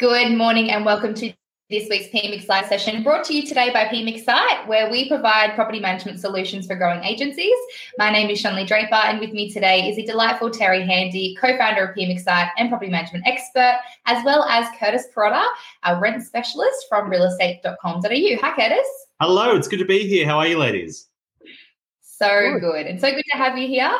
Good morning and welcome to this week's PMX Live session brought to you today by PMX Site, where we provide property management solutions for growing agencies. My name is Shanley Draper, and with me today is the delightful Terry Handy, co founder of PMX Site and property management expert, as well as Kurtis Pirotta, our rent specialist from realestate.com.au. Hi, Kurtis. Hello, it's good to be here. How are you, ladies? So good. good. And so good to have you here.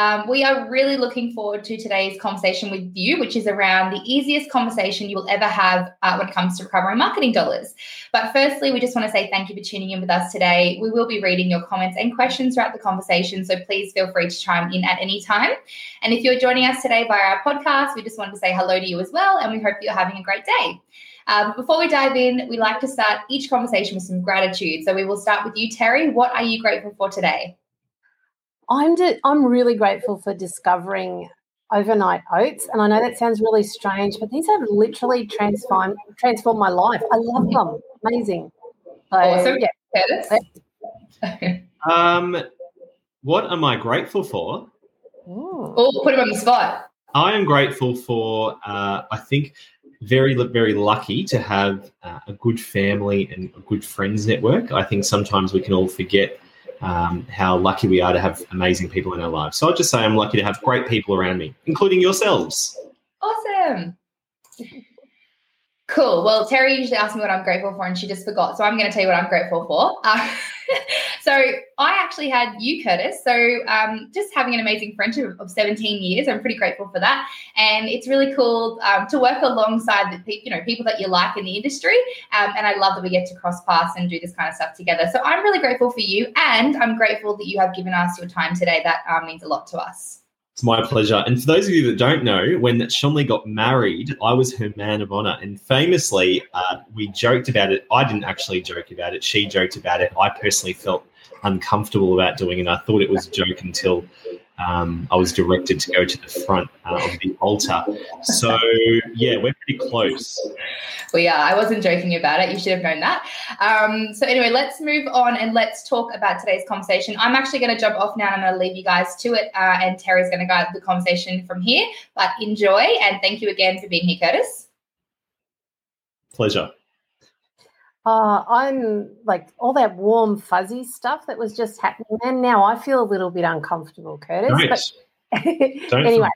Um, we are really looking forward to today's conversation with you, which is around the easiest conversation you will ever have uh, when it comes to recovering marketing dollars. But firstly, we just want to say thank you for tuning in with us today. We will be reading your comments and questions throughout the conversation, so please feel free to chime in at any time. And if you're joining us today via our podcast, we just wanted to say hello to you as well, and we hope you're having a great day. Um, before we dive in, we like to start each conversation with some gratitude. So we will start with you, Terry. What are you grateful for today? I'm de- I'm really grateful for discovering overnight oats, and I know that sounds really strange, but these have literally transformed transformed my life. I love them, amazing. So, awesome. yeah. um, what am I grateful for? Oh, put him on the spot. I am grateful for. Uh, I think very very lucky to have uh, a good family and a good friends network. I think sometimes we can all forget um, how lucky we are to have amazing people in our lives. So I'll just say I'm lucky to have great people around me, including yourselves. Awesome. Cool. Well, Terry usually asks me what I'm grateful for, and she just forgot. So I'm going to tell you what I'm grateful for. Uh, so I actually had you, Kurtis. So um, just having an amazing friendship of 17 years, I'm pretty grateful for that. And it's really cool um, to work alongside the you know people that you like in the industry. Um, and I love that we get to cross paths and do this kind of stuff together. So I'm really grateful for you, and I'm grateful that you have given us your time today. That um, means a lot to us. It's my pleasure. And for those of you that don't know, when Shomley got married, I was her man of honor. And famously, uh, we joked about it. I didn't actually joke about it. She joked about it. I personally felt uncomfortable about doing it. I thought it was a joke until um, I was directed to go to the front uh, of the altar. So, yeah, we're pretty close. We are. I wasn't joking about it. You should have known that. Um, so, anyway, let's move on and let's talk about today's conversation. I'm actually going to jump off now and I'm going to leave you guys to it. Uh, and Terry's going to guide the conversation from here. But enjoy and thank you again for being here, Kurtis. Pleasure. Uh, I'm like all that warm, fuzzy stuff that was just happening. And now I feel a little bit uncomfortable, Kurtis. Nice. But Don't anyway.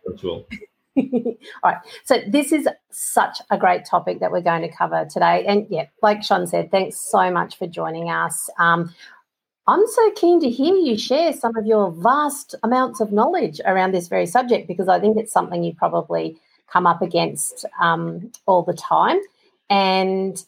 all right. So this is such a great topic that we're going to cover today. And yeah, like Sean said, thanks so much for joining us. Um, I'm so keen to hear you share some of your vast amounts of knowledge around this very subject because I think it's something you probably come up against um, all the time. And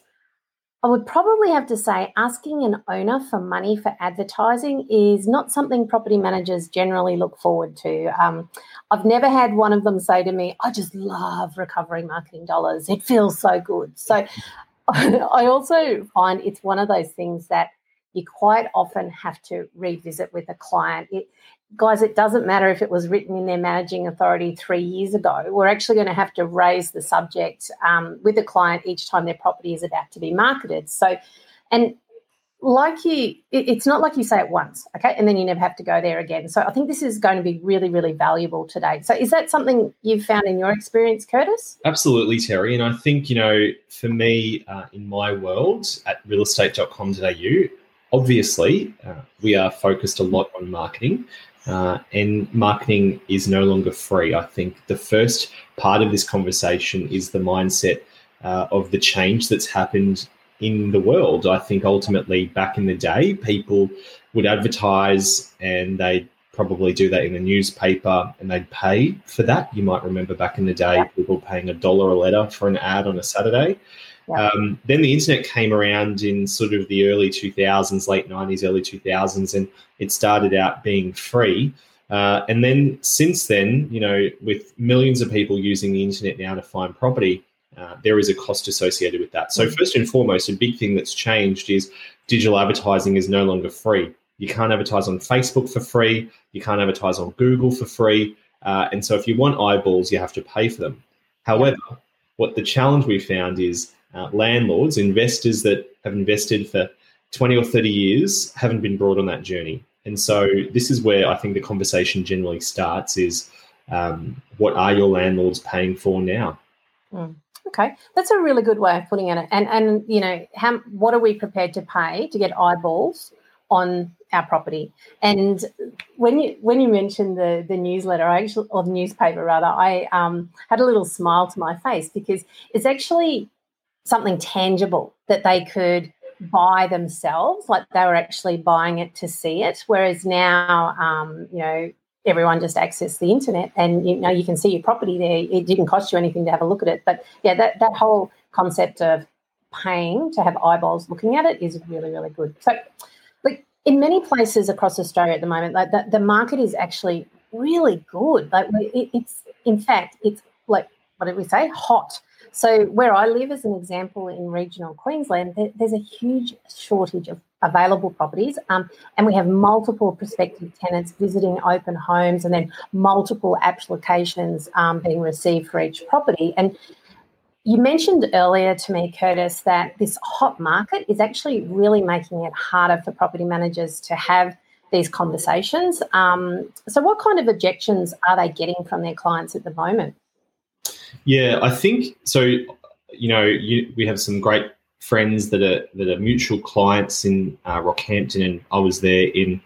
I would probably have to say asking an owner for money for advertising is not something property managers generally look forward to. Um, I've never had one of them say to me, I just love recovering marketing dollars. It feels so good. So I also find it's one of those things that you quite often have to revisit with a client. It, guys, it doesn't matter if it was written in their managing authority three years ago. We're actually going to have to raise the subject um, with the client each time their property is about to be marketed. So, and like you, it, it's not like you say it once, okay, and then you never have to go there again. So, I think this is going to be really, really valuable today. So, is that something you've found in your experience, Kurtis? Absolutely, Terry. And I think, you know, for me uh, in my world at realestate.com.au, obviously, uh, we are focused a lot on marketing. Uh, and marketing is no longer free. I think the first part of this conversation is the mindset uh, of the change that's happened in the world. I think ultimately, back in the day, people would advertise and they'd probably do that in a newspaper and they'd pay for that. You might remember back in the day, people paying a dollar a letter for an ad on a Saturday. Yeah. Um, then the internet came around in sort of the early 2000s, late 90s, early 2000s, and it started out being free. Uh, and then since then, you know, with millions of people using the internet now to find property, uh, there is a cost associated with that. So, mm. first and foremost, a big thing that's changed is digital advertising is no longer free. You can't advertise on Facebook for free. You can't advertise on Google for free. Uh, and so, if you want eyeballs, you have to pay for them. However, what the challenge we found is uh, landlords, investors that have invested for 20 or 30 years haven't been brought on that journey. And so this is where I think the conversation generally starts is um, what are your landlords paying for now? Mm. Okay, that's a really good way of putting it. And and you know, how what are we prepared to pay to get eyeballs on our property? And when you when you mentioned the the newsletter, I actually or the newspaper rather, I um, had a little smile to my face because it's actually something tangible that they could buy themselves, like they were actually buying it to see it. Whereas now, um, you know, everyone just access the internet and you know you can see your property there. It didn't cost you anything to have a look at it. But yeah that, that whole concept of paying to have eyeballs looking at it is really really good. So like in many places across australia at the moment like the, the market is actually really good. Like it, it's in fact it's like what did we say? Hot so where i live as an example in regional queensland there, there's a huge shortage of available properties. Um, and we have multiple prospective tenants visiting open homes and then multiple applications um, being received for each property. And you mentioned earlier to me, Kurtis, that this hot market is actually really making it harder for property managers to have these conversations. Um, so, what kind of objections are they getting from their clients at the moment? Yeah, I think so. You know, you, we have some great friends that are that are mutual clients in uh, Rockhampton, and I was there in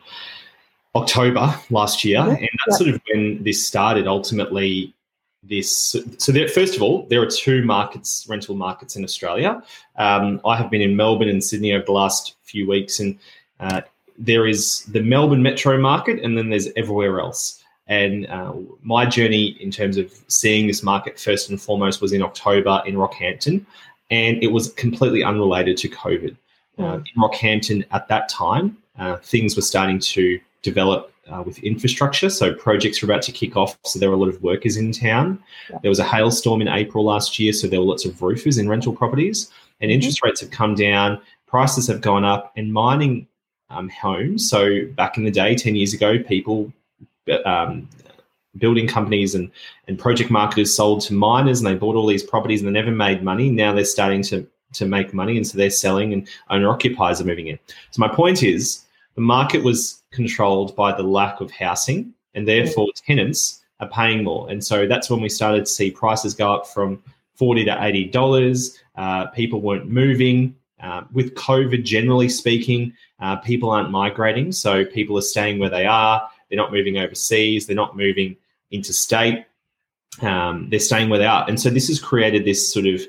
October last year, and that's sort of when this started. Ultimately, this so there, first of all, there are two markets, rental markets in Australia. Um, I have been in Melbourne and Sydney over the last few weeks, and uh, there is the Melbourne metro market, and then there's everywhere else. And uh, my journey in terms of seeing this market first and foremost was in October in Rockhampton and it was completely unrelated to COVID. Uh, hmm. in Rockhampton at that time, uh, things were starting to develop uh, with infrastructure. So projects were about to kick off. So there were a lot of workers in town. Yeah. There was a hailstorm in April last year. So there were lots of roofers in rental properties. And mm-hmm. interest rates have come down, prices have gone up, and mining um, homes. So back in the day, 10 years ago, people um, building companies and, and project marketers sold to miners and they bought all these properties and they never made money. Now they're starting to, to make money and so they're selling and owner occupiers are moving in. So my point is the market was controlled by the lack of housing and therefore tenants are paying more. And so that's when we started to see prices go up from 40 to $80. Uh, people weren't moving. Uh, with COVID, generally speaking, uh, people aren't migrating. So people are staying where they are. They're not moving overseas. They're not moving interstate. Um, they're staying where they are. And so this has created this sort of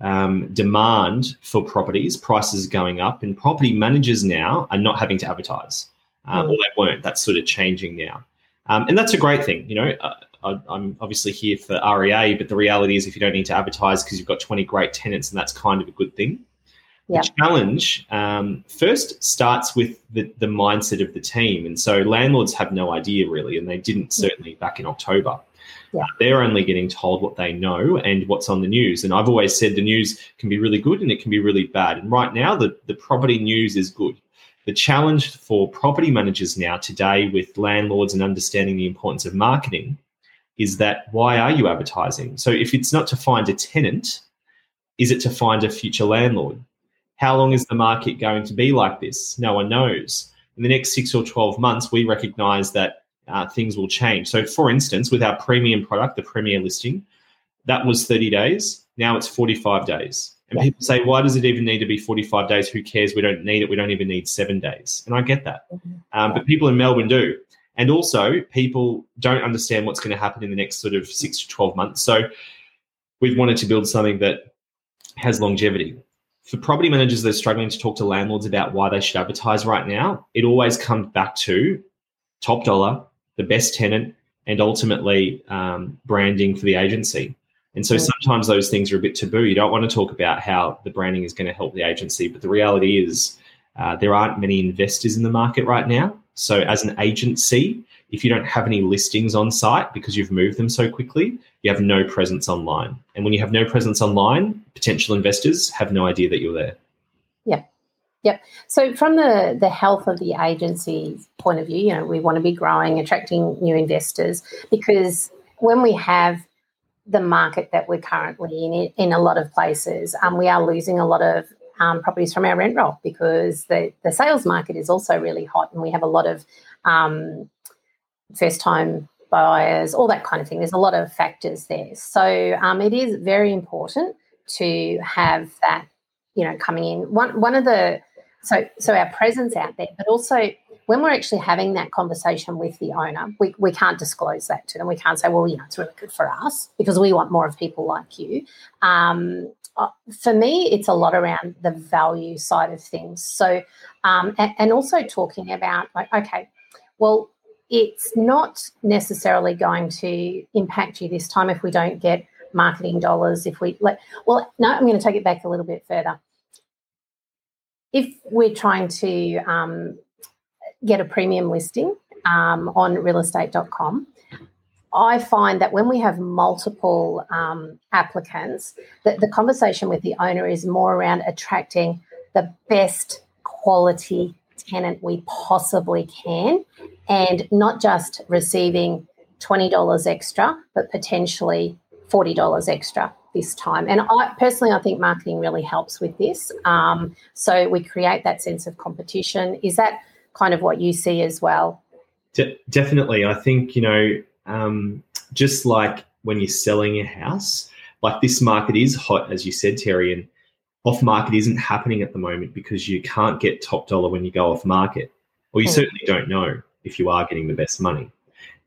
um, demand for properties, prices going up, and property managers now are not having to advertise. Um, mm. Or they weren't. That's sort of changing now. Um, and that's a great thing. You know, uh, I, am obviously here for REA, but the reality is if you don't need to advertise because you've got 20 great tenants, and that's kind of a good thing. The challenge um, first starts with the, the mindset of the team. And so landlords have no idea really, and they didn't certainly back in October. Yeah. They're only getting told what they know and what's on the news. And I've always said the news can be really good and it can be really bad. And right now, the, the property news is good. The challenge for property managers now today with landlords and understanding the importance of marketing is that why are you advertising? So if it's not to find a tenant, is it to find a future landlord? How long is the market going to be like this? No one knows. In the next six or 12 months, we recognize that uh, things will change. So, for instance, with our premium product, the premier listing, that was 30 days. Now it's 45 days. And yeah. people say, why does it even need to be 45 days? Who cares? We don't need it. We don't even need seven days. And I get that. Mm-hmm. Um, but people in Melbourne do. And also, people don't understand what's going to happen in the next sort of six to 12 months. So, we've wanted to build something that has longevity for property managers that are struggling to talk to landlords about why they should advertise right now, it always comes back to top dollar, the best tenant, and ultimately um, branding for the agency. And so sometimes those things are a bit taboo. You don't want to talk about how the branding is going to help the agency, but the reality is uh, there aren't many investors in the market right now. So as an agency, if you don't have any listings on site because you've moved them so quickly, you have no presence online. And when you have no presence online, potential investors have no idea that you're there. Yeah. Yep. So from the the health of the agency point of view, you know, we want to be growing, attracting new investors because when we have the market that we're currently in in a lot of places, um, we are losing a lot of um, properties from our rent roll because the, the sales market is also really hot and we have a lot of um, first time buyers, all that kind of thing. There's a lot of factors there. So um, it is very important to have that, you know, coming in. One one of the so so our presence out there, but also when we're actually having that conversation with the owner, we, we can't disclose that to them. We can't say, well, you know, it's really good for us because we want more of people like you. Um, uh, for me, it's a lot around the value side of things. So, um, and, and also talking about, like, okay, well, it's not necessarily going to impact you this time if we don't get marketing dollars. If we, like, well, no, I'm going to take it back a little bit further. If we're trying to um, get a premium listing um, on realestate.com. I find that when we have multiple um, applicants, that the conversation with the owner is more around attracting the best quality tenant we possibly can and not just receiving $20 extra, but potentially $40 extra this time. And I personally, I think marketing really helps with this. Um, so we create that sense of competition. Is that kind of what you see as well. De- definitely. I think, you know, um, just like when you're selling a house, like this market is hot, as you said, Terry, and off market isn't happening at the moment because you can't get top dollar when you go off market, or you mm. certainly don't know if you are getting the best money.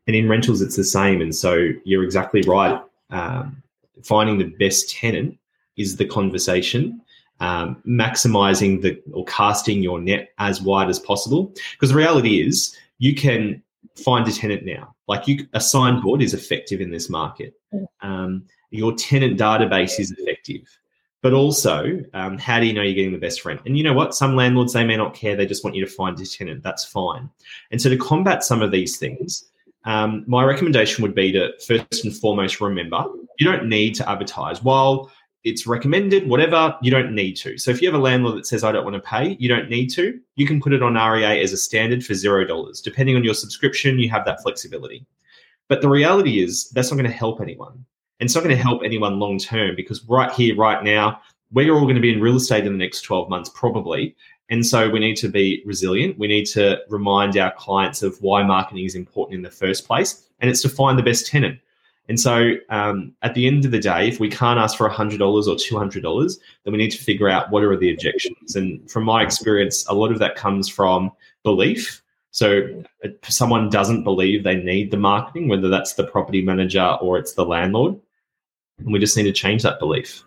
And in rentals, it's the same. And so you're exactly right. Um, finding the best tenant is the conversation um, maximizing the or casting your net as wide as possible. Because the reality is, you can find a tenant now. Like you, a signboard is effective in this market. Mm. Um, your tenant database is effective. But also, um, how do you know you're getting the best rent? And you know what? Some landlords, they may not care. They just want you to find a tenant. That's fine. And so, to combat some of these things, um, my recommendation would be to first and foremost remember you don't need to advertise. While it's recommended, whatever, you don't need to. So if you have a landlord that says, I don't want to pay, you don't need to. You can put it on REA as a standard for $0. Depending on your subscription, you have that flexibility. But the reality is, that's not going to help anyone. And it's not going to help anyone long term because right here, right now, we're all going to be in real estate in the next 12 months, probably. And so we need to be resilient. We need to remind our clients of why marketing is important in the first place. And it's to find the best tenant. And so um, at the end of the day, if we can't ask for $100 or $200, then we need to figure out what are the objections. And from my experience, a lot of that comes from belief. So someone doesn't believe they need the marketing, whether that's the property manager or it's the landlord. And we just need to change that belief.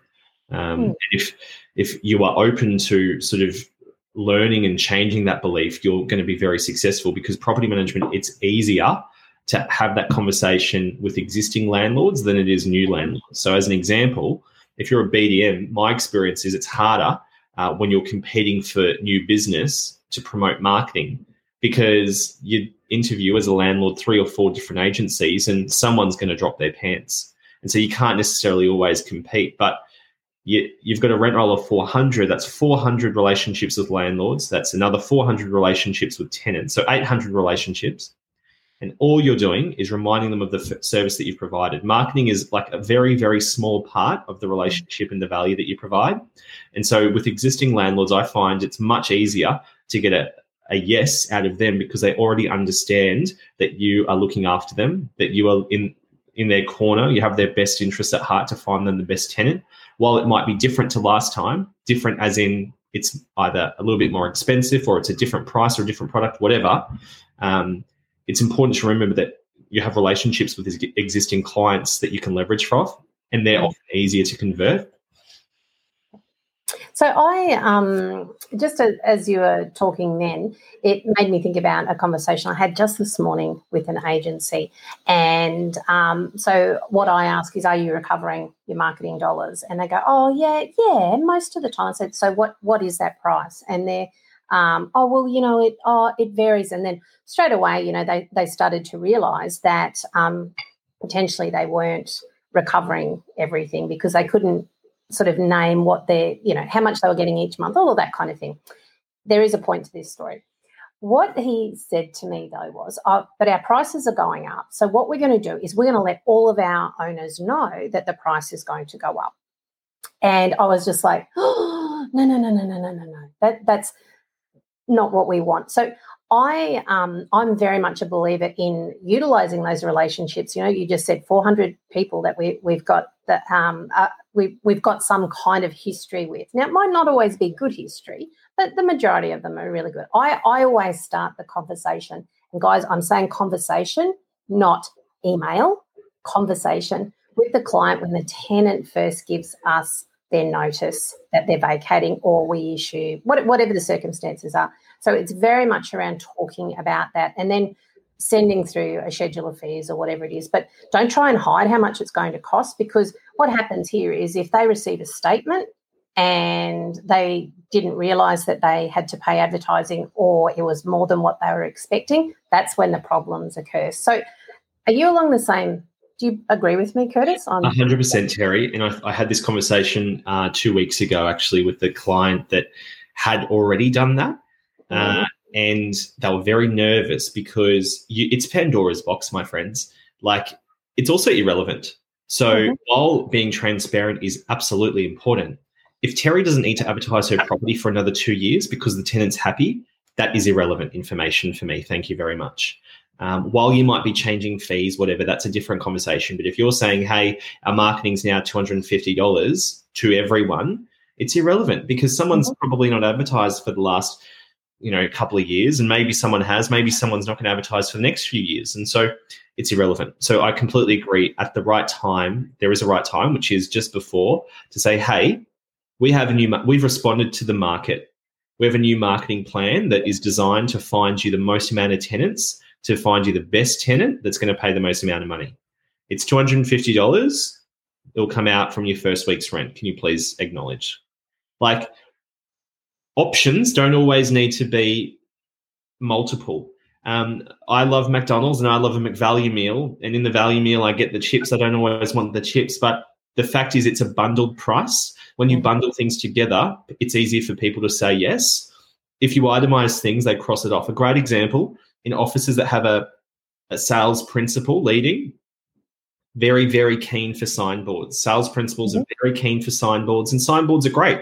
Um, mm. if if you are open to sort of learning and changing that belief, you're going to be very successful because property management it's easier to have that conversation with existing landlords than it is new landlords. So, as an example, if you're a BDM, my experience is it's harder uh, when you're competing for new business to promote marketing because you interview as a landlord three or four different agencies and someone's going to drop their pants. And so you can't necessarily always compete. But you, have got a rent roll of 400. That's 400 relationships with landlords. That's another 400 relationships with tenants. So 800 relationships and all you're doing is reminding them of the f- service that you've provided. Marketing is like a very, very small part of the relationship and the value that you provide. And so with existing landlords, I find it's much easier to get a, a yes out of them because they already understand that you are looking after them, that you are in in their corner, you have their best interests at heart to find them the best tenant. While it might be different to last time, different as in it's either a little bit more expensive or it's a different price or a different product, whatever. Um, it's important to remember that you have relationships with existing clients that you can leverage from, and they're often easier to convert. So I um, just as you were talking then, it made me think about a conversation I had just this morning with an agency, and um, so what I ask is, "Are you recovering your marketing dollars?" And they go, "Oh yeah, yeah, most of the time." I said, "So what? What is that price?" And they're um, oh well you know it oh it varies and then straight away you know they they started to realize that um, potentially they weren't recovering everything because they couldn't sort of name what they you know how much they were getting each month all of that kind of thing. There is a point to this story. What he said to me though was oh, but our prices are going up. So what we're going to do is we're going to let all of our owners know that the price is going to go up. And i was just like oh, no no no no no no no no. That that's not what we want. So I um, I'm very much a believer in utilizing those relationships. You know, you just said 400 people that we we've got that um, uh, we, we've got some kind of history with. Now, it might not always be good history, but the majority of them are really good. I, I always start the conversation. And guys, I'm saying conversation, not email, conversation with the client when the tenant first gives us their notice that they're vacating or we issue whatever the circumstances are. So it's very much around talking about that and then sending through a schedule of fees or whatever it is. But don't try and hide how much it's going to cost because what happens here is if they receive a statement and they didn't realize that they had to pay advertising or it was more than what they were expecting, that's when the problems occur. So are you along the same do you agree with me, Kurtis? On hundred percent, Terry. And I, I, had this conversation uh, two weeks ago, actually, with the client that had already done that, uh, and they were very nervous because you, it's Pandora's box, my friends. Like it's also irrelevant. So mm-hmm. while being transparent is absolutely important, if Terry doesn't need to advertise her property for another two years because the tenant's happy, that is irrelevant information for me. Thank you very much. Um, while you might be changing fees, whatever, that's a different conversation. But if you're saying, hey, our marketing's now $250 to everyone, it's irrelevant because someone's mm-hmm. probably not advertised for the last, you know, a couple of years. And maybe someone has, maybe someone's not going to advertise for the next few years. And so it's irrelevant. So I completely agree. At the right time, there is a right time, which is just before to say, hey, we have a new, we've responded to the market. We have a new marketing plan that is designed to find you the most amount of tenants to find you the best tenant that's going to pay the most amount of money. It's $250. It'll come out from your first week's rent. Can you please acknowledge? Like options don't always need to be multiple. Um, I love McDonald's and I love a McValue meal. And in the value meal, I get the chips. I don't always want the chips, but the fact is, it's a bundled price. When you bundle things together, it's easier for people to say yes. If you itemize things, they cross it off. A great example in offices that have a, a sales principal leading, very, very keen for signboards. Sales principals mm-hmm. are very keen for signboards, and signboards are great.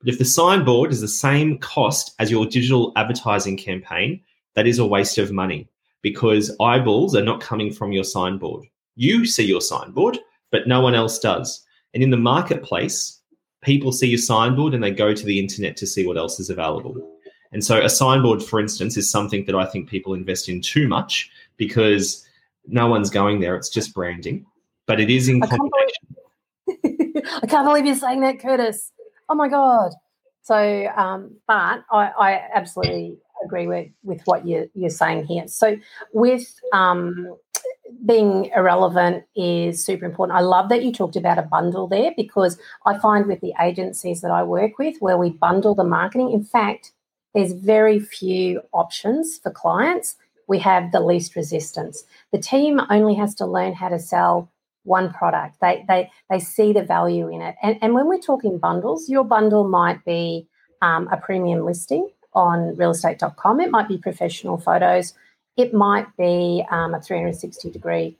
But if the signboard is the same cost as your digital advertising campaign, that is a waste of money because eyeballs are not coming from your signboard. You see your signboard, but no one else does. And in the marketplace, people see your signboard and they go to the internet to see what else is available. And so a signboard, for instance, is something that I think people invest in too much because no one's going there. It's just branding, but it is in I combination. Can't believe, I can't believe you're saying that, Kurtis. Oh my God. So, um, but I, I, absolutely agree with, with what you're, you're saying here. So, with um, being irrelevant is super important. I love that you talked about a bundle there because I find with the agencies that I work with where we bundle the marketing, in fact, there's very few options for clients. We have the least resistance. The team only has to learn how to sell one product. They they they see the value in it. And, and when we're talking bundles, your bundle might be um, a premium listing on realestate.com. It might be professional photos. It might be um, a 360 degree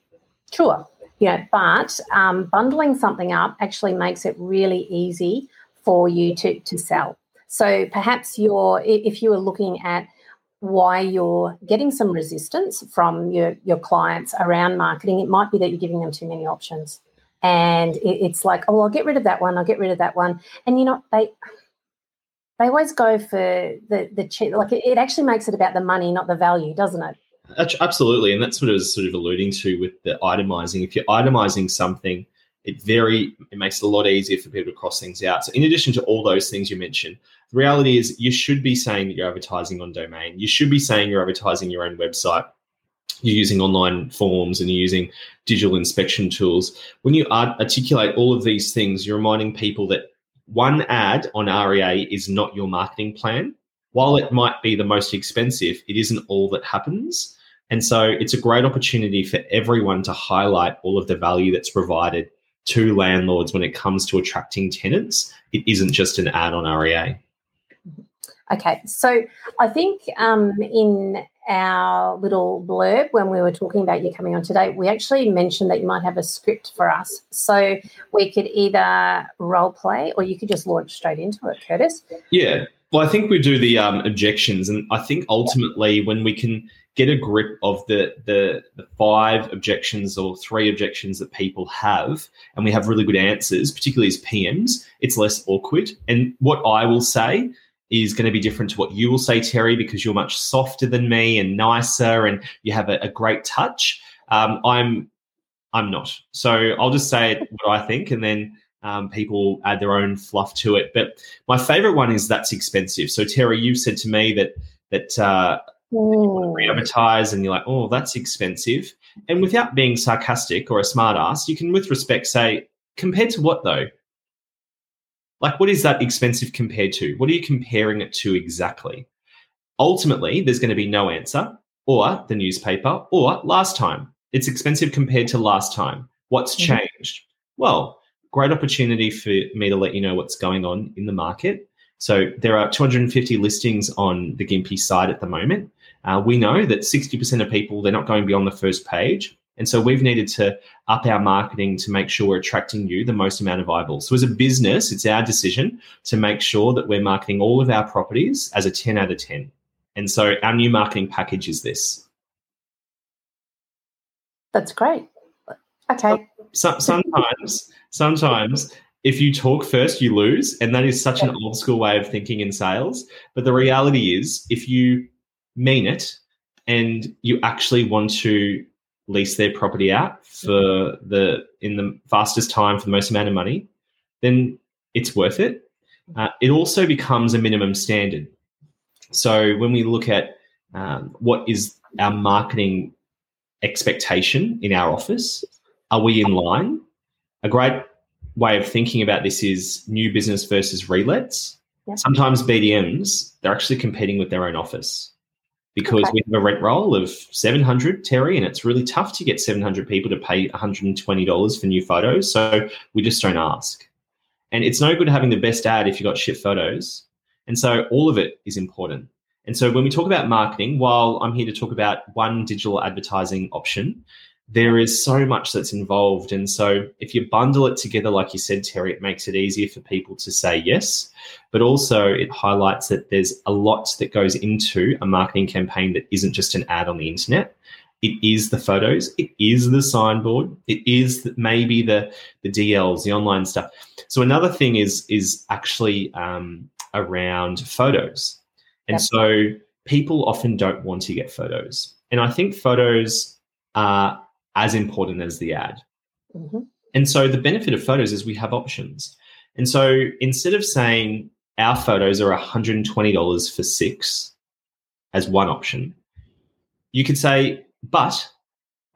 tour. Know, but um, bundling something up actually makes it really easy for you to to sell. So perhaps you're, if you are looking at why you're getting some resistance from your, your clients around marketing, it might be that you're giving them too many options. And it, it's like, oh, I'll get rid of that one, I'll get rid of that one. And you know, they they always go for the the cheap like it, it actually makes it about the money, not the value, doesn't it? Absolutely. And that's what I was sort of alluding to with the itemizing. If you're itemizing something, it very it makes it a lot easier for people to cross things out. So in addition to all those things you mentioned, the reality is you should be saying that you're advertising on domain. You should be saying you're advertising your own website. You're using online forms and you're using digital inspection tools. When you articulate all of these things, you're reminding people that one ad on REA is not your marketing plan. While it might be the most expensive, it isn't all that happens. And so it's a great opportunity for everyone to highlight all of the value that's provided to landlords when it comes to attracting tenants. It isn't just an ad on REA. Okay, so I think um, in our little blurb when we were talking about you coming on today, we actually mentioned that you might have a script for us. So we could either role play or you could just launch straight into it, Curtis. Yeah. Well, I think we do the um, objections. And I think ultimately, when we can get a grip of the, the the five objections or three objections that people have, and we have really good answers, particularly as PMs, it's less awkward. And what I will say is going to be different to what you will say, Terry, because you're much softer than me and nicer, and you have a, a great touch. Um, I'm I'm not. So I'll just say what I think, and then um, people add their own fluff to it. But my favorite one is that's expensive. So Terry, you've said to me that that uh, re-advertise and you're like, oh, that's expensive. And without being sarcastic or a smart ass, you can with respect say, compared to what though? Like, what is that expensive compared to? What are you comparing it to exactly? Ultimately, there's going to be no answer, or the newspaper, or last time. It's expensive compared to last time. What's mm-hmm. changed? Well, great opportunity for me to let you know what's going on in the market. So there are 250 listings on the Gympie site at the moment. Uh, we know that 60% of people they're not going beyond the first page, and so we've needed to up our marketing to make sure we're attracting you the most amount of eyeballs. So as a business, it's our decision to make sure that we're marketing all of our properties as a 10 out of 10. And so our new marketing package is this. That's great. Okay. So, sometimes, sometimes if you talk first, you lose. And that is such an old school way of thinking in sales. But the reality is, if you mean it and you actually want to lease their property out for the in the fastest time for the most amount of money, then it's worth it. Uh, it also becomes a minimum standard. So when we look at um, what is our marketing expectation in our office, are we in line? A great way of thinking about this is new business versus relets. Yep. Sometimes BDMs, they're actually competing with their own office because okay. we have a rent roll of 700 terry and it's really tough to get 700 people to pay $120 for new photos so we just don't ask. And it's no good having the best ad if you've got shit photos. And so all of it is important. And so when we talk about marketing while i'm here to talk about one digital advertising option there is so much that's involved. And so if you bundle it together, like you said, Terry, it makes it easier for people to say yes. But also it highlights that there's a lot that goes into a marketing campaign that isn't just an ad on the internet. It is the photos, it is the signboard, it is maybe the the DLs, the online stuff. So another thing is is actually um, around photos, and yep. so people often don't want to get photos, and I think photos are as important as the ad. Mm-hmm. And so the benefit of photos is we have options. And so instead of saying our photos are $120 for six as one option, you could say, but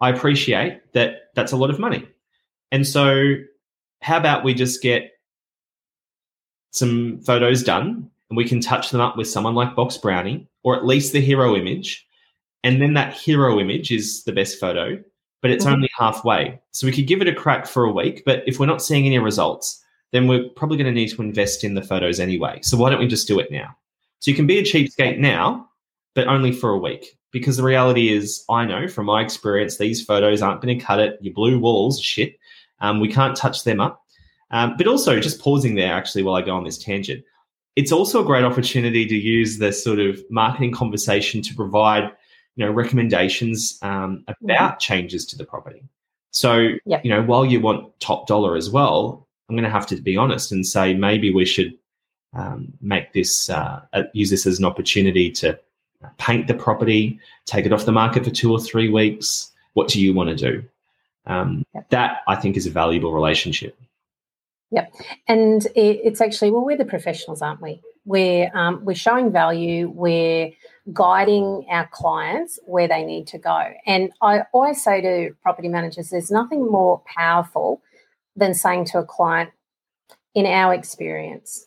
I appreciate that that's a lot of money. And so how about we just get some photos done and we can touch them up with someone like BoxBrownie or at least the hero image. And then that hero image is the best photo but it's mm-hmm. only halfway. So we could give it a crack for a week, but if we're not seeing any results, then we're probably going to need to invest in the photos anyway. So why don't we just do it now? So you can be a cheapskate now, but only for a week. Because the reality is, I know from my experience, these photos aren't going to cut it. Your blue walls, shit. Um, we can't touch them up. Um, but also, just pausing there, actually, while I go on this tangent, it's also a great opportunity to use this sort of marketing conversation to provide you know recommendations um, mm-hmm. about changes to the property. So yep. you know while you want top dollar as well, I'm going to have to be honest and say maybe we should um, make this uh, use this as an opportunity to paint the property, take it off the market for two or three weeks. What do you want to do? Um, yep. That I think is a valuable relationship. Yep, and it, it's actually well, we're the professionals, aren't we? We're um, we're showing value. We're guiding our clients where they need to go. And I always say to property managers, there's nothing more powerful than saying to a client, in our experience,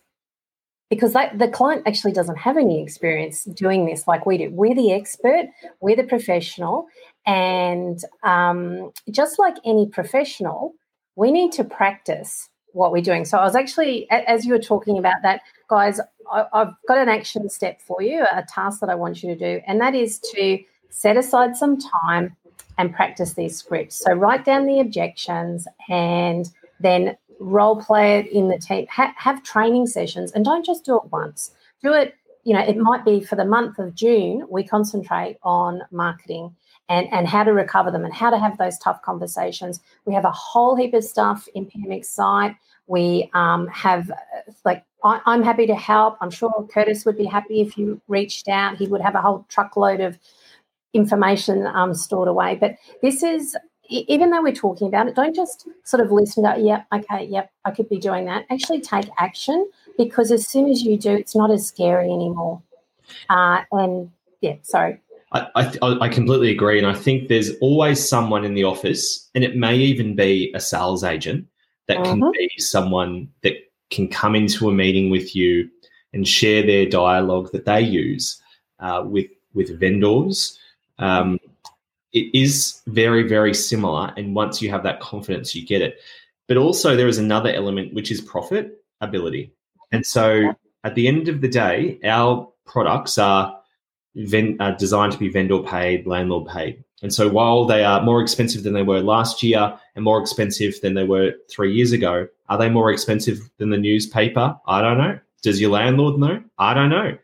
because that, the client actually doesn't have any experience doing this like we do. We're the expert, we're the professional, and um, just like any professional, we need to practice what we're doing. So I was actually, as you were talking about that, guys, I, have got an action step for you, a task that I want you to do, and that is to set aside some time and practice these scripts. So write down the objections and then role play it in the team. Ha- have training sessions and don't just do it once. Do it you know, it might be for the month of June, we concentrate on marketing and, and how to recover them and how to have those tough conversations. We have a whole heap of stuff in PM site. We um, have, like, I, I'm happy to help. I'm sure Kurtis would be happy if you reached out. He would have a whole truckload of information um, stored away. But this is, even though we're talking about it, don't just sort of listen to, yep, okay, yep, I could be doing that. Actually take action because as soon as you do, it's not as scary anymore. Uh, and yeah, sorry. I, I, I, completely agree. And I think there's always someone in the office, and it may even be a sales agent that can mm-hmm. be someone that can come into a meeting with you and share their dialogue that they use uh, with with vendors. Um, it is very very similar, and once you have that confidence, you get it. But also there is another element which is profit ability. And so at the end of the day, our products are, ven- are designed to be vendor paid, landlord paid. And so while they are more expensive than they were last year and more expensive than they were three years ago, are they more expensive than the newspaper? I don't know. Does your landlord know? I don't know.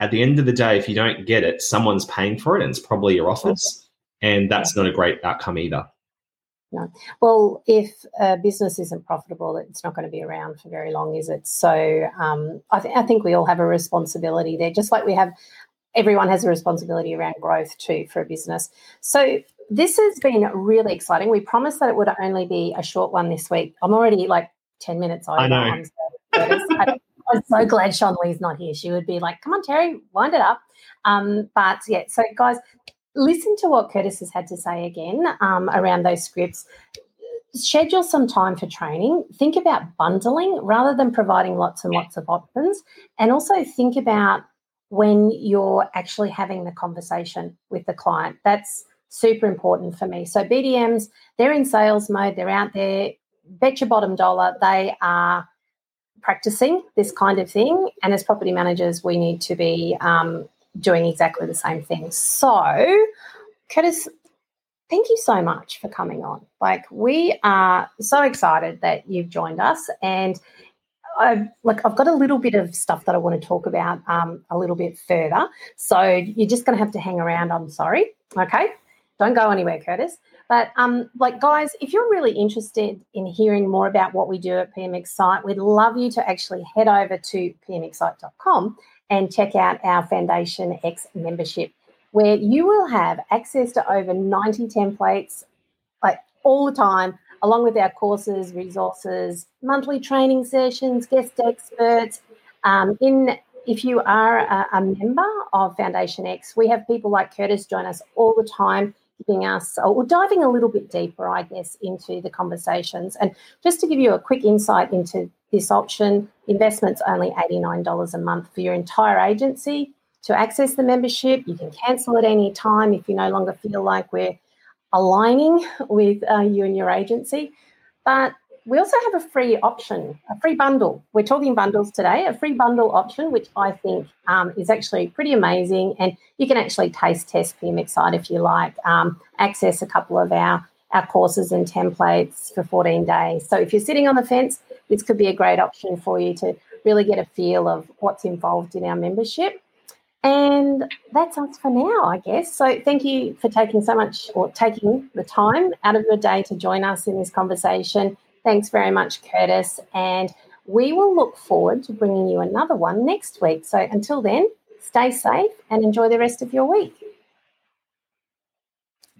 At the end of the day, if you don't get it, someone's paying for it and it's probably your office. And that's not a great outcome either. No. Well, if a business isn't profitable, it's not going to be around for very long, is it? So um, I, th- I think we all have a responsibility there, just like we have, everyone has a responsibility around growth too for a business. So this has been really exciting. We promised that it would only be a short one this week. I'm already like 10 minutes over. I know. I'm so, I'm so glad Sean Lee's not here. She would be like, come on, Terry, wind it up. Um, but yeah, so guys, listen to what Kurtis has had to say again um, around those scripts. Schedule some time for training. Think about bundling rather than providing lots and lots of options. And also think about when you're actually having the conversation with the client. That's super important for me. So, BDMs, they're in sales mode, they're out there, bet your bottom dollar, they are practicing this kind of thing. And as property managers, we need to be um, doing exactly the same thing. So, Kurtis, thank you so much for coming on. Like, we are so excited that you've joined us, and I've like I've got a little bit of stuff that I want to talk about um, a little bit further. So you're just going to have to hang around. I'm sorry. Okay, don't go anywhere, Kurtis. But um, like guys, if you're really interested in hearing more about what we do at PMX Site, we'd love you to actually head over to pmxsite.com and check out our Foundation X membership, where you will have access to over 90 templates like all the time, along with our courses, resources, monthly training sessions, guest experts. Um, in if you are a, a member of Foundation X, we have people like Kurtis join us all the time giving us or diving a little bit deeper, I guess, into the conversations. And just to give you a quick insight into this option, investment's only $89 a month for your entire agency. To access the membership, you can cancel at any time if you no longer feel like we're aligning with uh, you and your agency. But we also have a free option, a free bundle. We're talking bundles today, a free bundle option, which I think um, is actually pretty amazing. And you can actually taste test PMX Excite if you like, um, access a couple of our, our courses and templates for 14 days. So if you're sitting on the fence, this could be a great option for you to really get a feel of what's involved in our membership. And that's us for now, I guess. So thank you for taking so much or taking the time out of your day to join us in this conversation. Thanks very much, Kurtis. And we will look forward to bringing you another one next week. So until then, stay safe and enjoy the rest of your week.